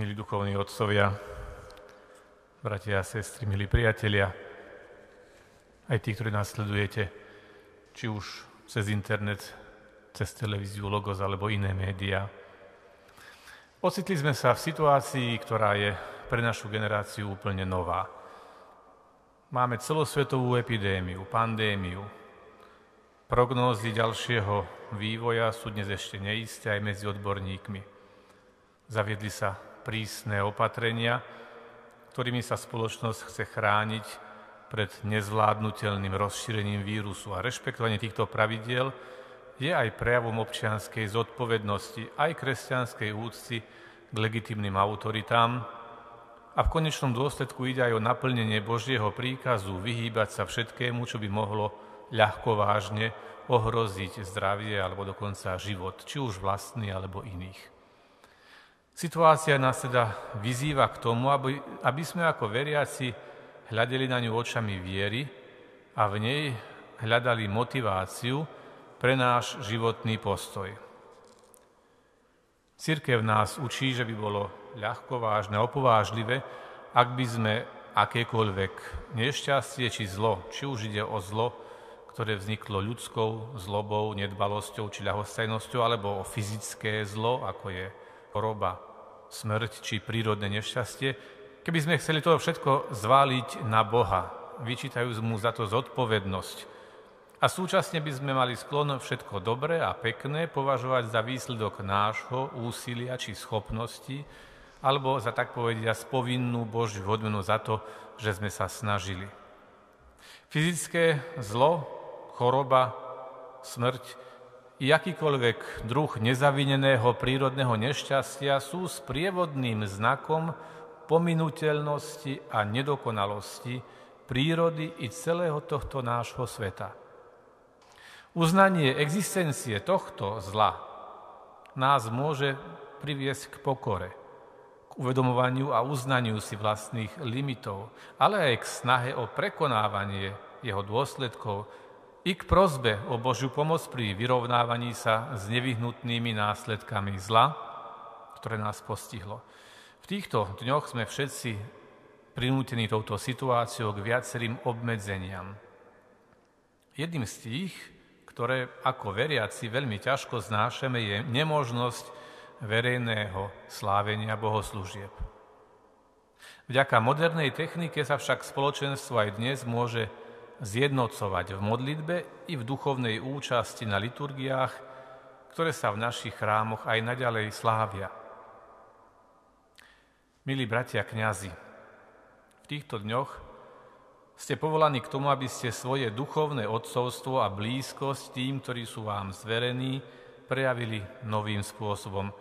milí duchovní otcovia, bratia a sestry, milí priatelia, aj tí, ktorí nás sledujete, či už cez internet, cez televíziu Logos alebo iné médiá. Ocitli sme sa v situácii, ktorá je pre našu generáciu úplne nová. Máme celosvetovú epidémiu, pandémiu. Prognózy ďalšieho vývoja sú dnes ešte neisté aj medzi odborníkmi. Zaviedli sa prísne opatrenia, ktorými sa spoločnosť chce chrániť pred nezvládnutelným rozšírením vírusu. A rešpektovanie týchto pravidiel je aj prejavom občianskej zodpovednosti, aj kresťanskej úcty k legitimným autoritám a v konečnom dôsledku ide aj o naplnenie Božieho príkazu vyhýbať sa všetkému, čo by mohlo ľahko vážne ohroziť zdravie alebo dokonca život, či už vlastný alebo iných. Situácia nás teda vyzýva k tomu, aby, aby sme ako veriaci hľadeli na ňu očami viery a v nej hľadali motiváciu pre náš životný postoj. Církev nás učí, že by bolo ľahko vážne, opovážlivé, ak by sme akékoľvek nešťastie či zlo, či už ide o zlo, ktoré vzniklo ľudskou zlobou, nedbalosťou či ľahostajnosťou, alebo o fyzické zlo, ako je choroba, smrť či prírodné nešťastie, keby sme chceli to všetko zváliť na Boha, vyčítajúc mu za to zodpovednosť. A súčasne by sme mali sklon všetko dobré a pekné považovať za výsledok nášho úsilia či schopnosti, alebo za tak povedia spovinnú Božiu odmenu za to, že sme sa snažili. Fyzické zlo, choroba, smrť i akýkoľvek druh nezavineného prírodného nešťastia sú sprievodným znakom pominuteľnosti a nedokonalosti prírody i celého tohto nášho sveta. Uznanie existencie tohto zla nás môže priviesť k pokore, k uvedomovaniu a uznaniu si vlastných limitov, ale aj k snahe o prekonávanie jeho dôsledkov i k prozbe o Božiu pomoc pri vyrovnávaní sa s nevyhnutnými následkami zla, ktoré nás postihlo. V týchto dňoch sme všetci prinútení touto situáciou k viacerým obmedzeniam. Jedným z tých, ktoré ako veriaci veľmi ťažko znášame, je nemožnosť verejného slávenia bohoslúžieb. Vďaka modernej technike sa však spoločenstvo aj dnes môže zjednocovať v modlitbe i v duchovnej účasti na liturgiách, ktoré sa v našich chrámoch aj naďalej slávia. Milí bratia kňazi, v týchto dňoch ste povolaní k tomu, aby ste svoje duchovné odcovstvo a blízkosť tým, ktorí sú vám zverení, prejavili novým spôsobom.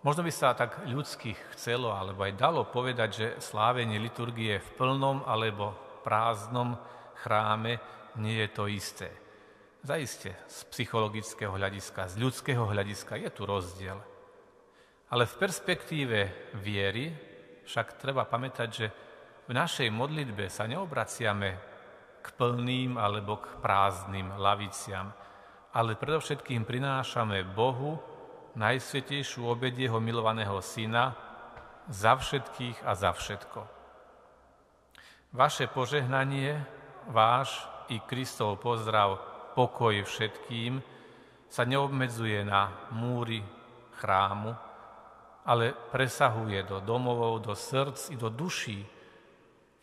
Možno by sa tak ľudsky chcelo, alebo aj dalo povedať, že slávenie liturgie v plnom alebo prázdnom chráme nie je to isté. Zaiste z psychologického hľadiska, z ľudského hľadiska je tu rozdiel. Ale v perspektíve viery však treba pamätať, že v našej modlitbe sa neobraciame k plným alebo k prázdnym laviciam, ale predovšetkým prinášame Bohu najsvetejšiu obed Jeho milovaného Syna za všetkých a za všetko. Vaše požehnanie váš i Kristov pozdrav pokoj všetkým sa neobmedzuje na múry chrámu, ale presahuje do domovov, do srdc i do duší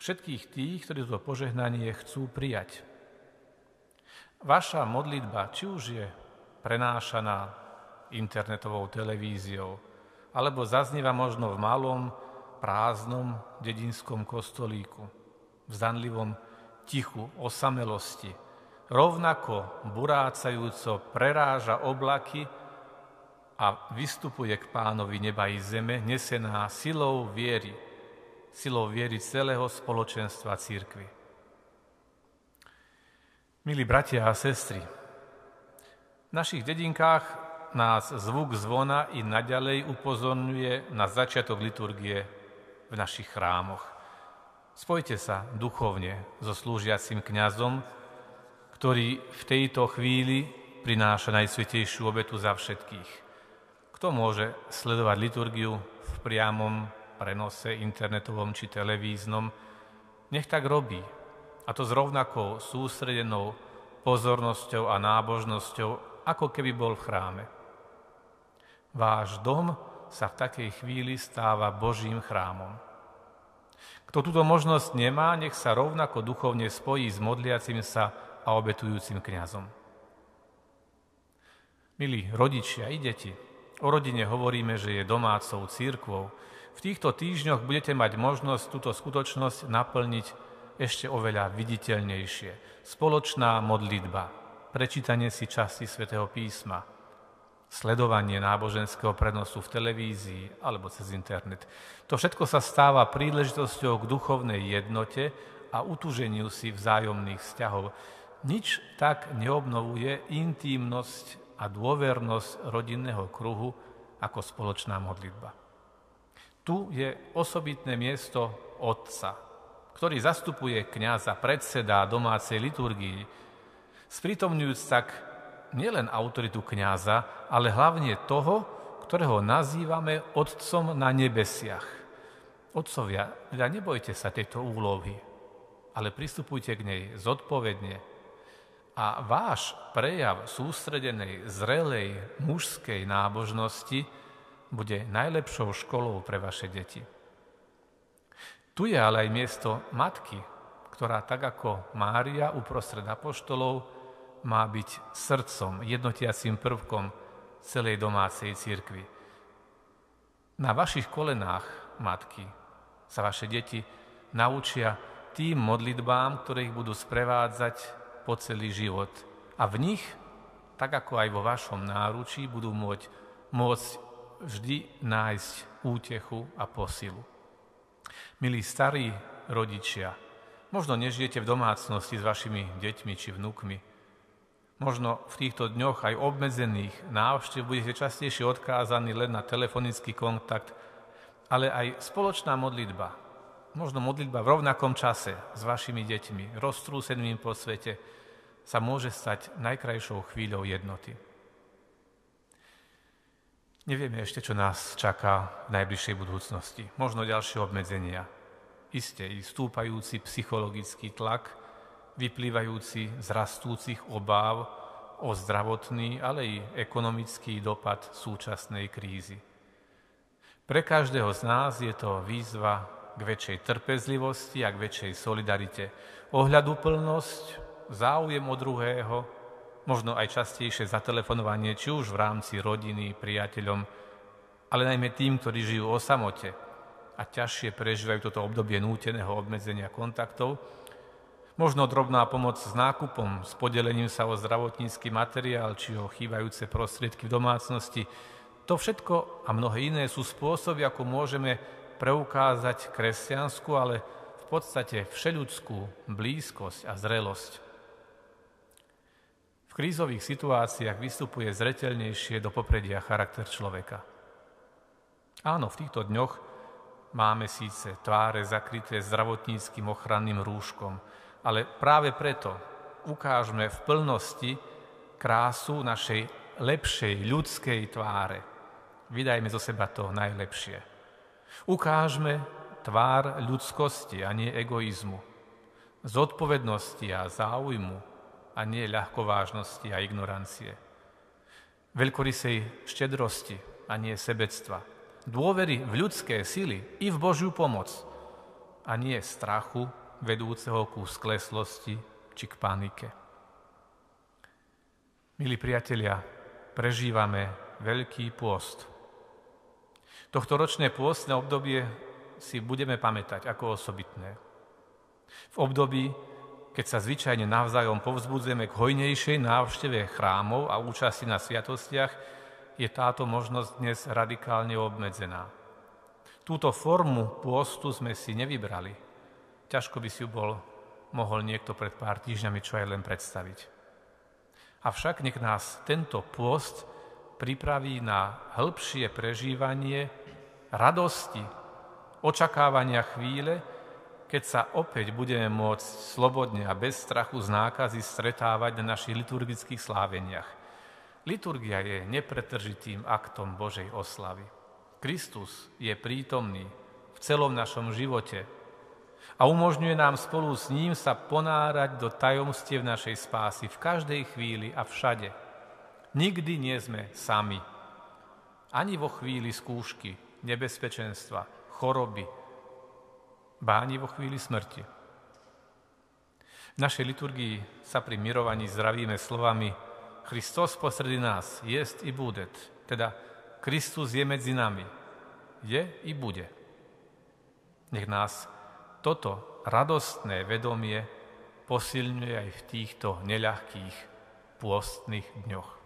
všetkých tých, ktorí to požehnanie chcú prijať. Vaša modlitba, či už je prenášaná internetovou televíziou, alebo zaznieva možno v malom, prázdnom dedinskom kostolíku, v zanlivom tichu, osamelosti. Rovnako burácajúco preráža oblaky a vystupuje k pánovi neba i zeme, nesená silou viery, silou viery celého spoločenstva církvy. Milí bratia a sestry, v našich dedinkách nás zvuk zvona i naďalej upozorňuje na začiatok liturgie v našich chrámoch. Spojte sa duchovne so slúžiacim kňazom, ktorý v tejto chvíli prináša Najsvetejšiu obetu za všetkých. Kto môže sledovať liturgiu v priamom prenose internetovom či televíznom, nech tak robí. A to s rovnakou sústredenou pozornosťou a nábožnosťou, ako keby bol v chráme. Váš dom sa v takej chvíli stáva Božím chrámom. Kto túto možnosť nemá, nech sa rovnako duchovne spojí s modliacim sa a obetujúcim kňazom. Milí rodičia i deti, o rodine hovoríme, že je domácou církvou. V týchto týždňoch budete mať možnosť túto skutočnosť naplniť ešte oveľa viditeľnejšie. Spoločná modlitba, prečítanie si časti svätého písma, sledovanie náboženského prenosu v televízii alebo cez internet. To všetko sa stáva príležitosťou k duchovnej jednote a utúženiu si vzájomných vzťahov. Nič tak neobnovuje intímnosť a dôvernosť rodinného kruhu ako spoločná modlitba. Tu je osobitné miesto Otca, ktorý zastupuje kniaza, predseda domácej liturgii, sprítomňujúc tak nielen autoritu kniaza, ale hlavne toho, ktorého nazývame Otcom na nebesiach. Otcovia, teda nebojte sa tejto úlohy, ale pristupujte k nej zodpovedne, a váš prejav sústredenej, zrelej, mužskej nábožnosti bude najlepšou školou pre vaše deti. Tu je ale aj miesto matky, ktorá tak ako Mária uprostred apoštolov má byť srdcom, jednotiacím prvkom celej domácej církvy. Na vašich kolenách, matky, sa vaše deti naučia tým modlitbám, ktoré ich budú sprevádzať po celý život. A v nich, tak ako aj vo vašom náručí, budú môcť, môcť vždy nájsť útechu a posilu. Milí starí rodičia, možno nežijete v domácnosti s vašimi deťmi či vnúkmi. Možno v týchto dňoch aj obmedzených návštev budete častejšie odkázaní len na telefonický kontakt, ale aj spoločná modlitba, možno modlitba v rovnakom čase s vašimi deťmi, roztrúsenými po svete, sa môže stať najkrajšou chvíľou jednoty. Nevieme ešte, čo nás čaká v najbližšej budúcnosti. Možno ďalšie obmedzenia. Isté i stúpajúci psychologický tlak, vyplývajúci z rastúcich obáv o zdravotný, ale i ekonomický dopad súčasnej krízy. Pre každého z nás je to výzva k väčšej trpezlivosti a k väčšej solidarite. Ohľaduplnosť, záujem o druhého, možno aj častejšie zatelefonovanie, či už v rámci rodiny, priateľom, ale najmä tým, ktorí žijú o samote a ťažšie prežívajú toto obdobie núteného obmedzenia kontaktov, možno drobná pomoc s nákupom, s podelením sa o zdravotnícky materiál či o chýbajúce prostriedky v domácnosti. To všetko a mnohé iné sú spôsoby, ako môžeme preukázať kresťanskú, ale v podstate všeľudskú blízkosť a zrelosť. V krízových situáciách vystupuje zretelnejšie do popredia charakter človeka. Áno, v týchto dňoch máme síce tváre zakryté zdravotníckým ochranným rúškom, ale práve preto ukážme v plnosti krásu našej lepšej ľudskej tváre. Vydajme zo seba to najlepšie. Ukážme tvár ľudskosti a nie egoizmu, zodpovednosti a záujmu, a nie ľahkovážnosti a ignorancie. Veľkorysej štedrosti a nie sebectva. Dôvery v ľudské sily i v Božiu pomoc a nie strachu vedúceho ku skleslosti či k panike. Milí priatelia, prežívame Veľký pôst. Tohto ročné pôstne obdobie si budeme pamätať ako osobitné. V období, keď sa zvyčajne navzájom povzbudzujeme k hojnejšej návšteve chrámov a účasti na sviatostiach, je táto možnosť dnes radikálne obmedzená. Túto formu pôstu sme si nevybrali. Ťažko by si ju bol mohol niekto pred pár týždňami čo aj len predstaviť. Avšak nech nás tento pôst pripraví na hĺbšie prežívanie radosti, očakávania chvíle, keď sa opäť budeme môcť slobodne a bez strachu z nákazy stretávať na našich liturgických sláveniach. Liturgia je nepretržitým aktom Božej oslavy. Kristus je prítomný v celom našom živote a umožňuje nám spolu s ním sa ponárať do tajomstiev našej spásy v každej chvíli a všade. Nikdy nie sme sami. Ani vo chvíli skúšky, nebezpečenstva, choroby, ba ani vo chvíli smrti. V našej liturgii sa pri mirovaní zdravíme slovami Christos posredi nás, jest i budet, teda Kristus je medzi nami, je i bude. Nech nás toto radostné vedomie posilňuje aj v týchto neľahkých pôstnych dňoch.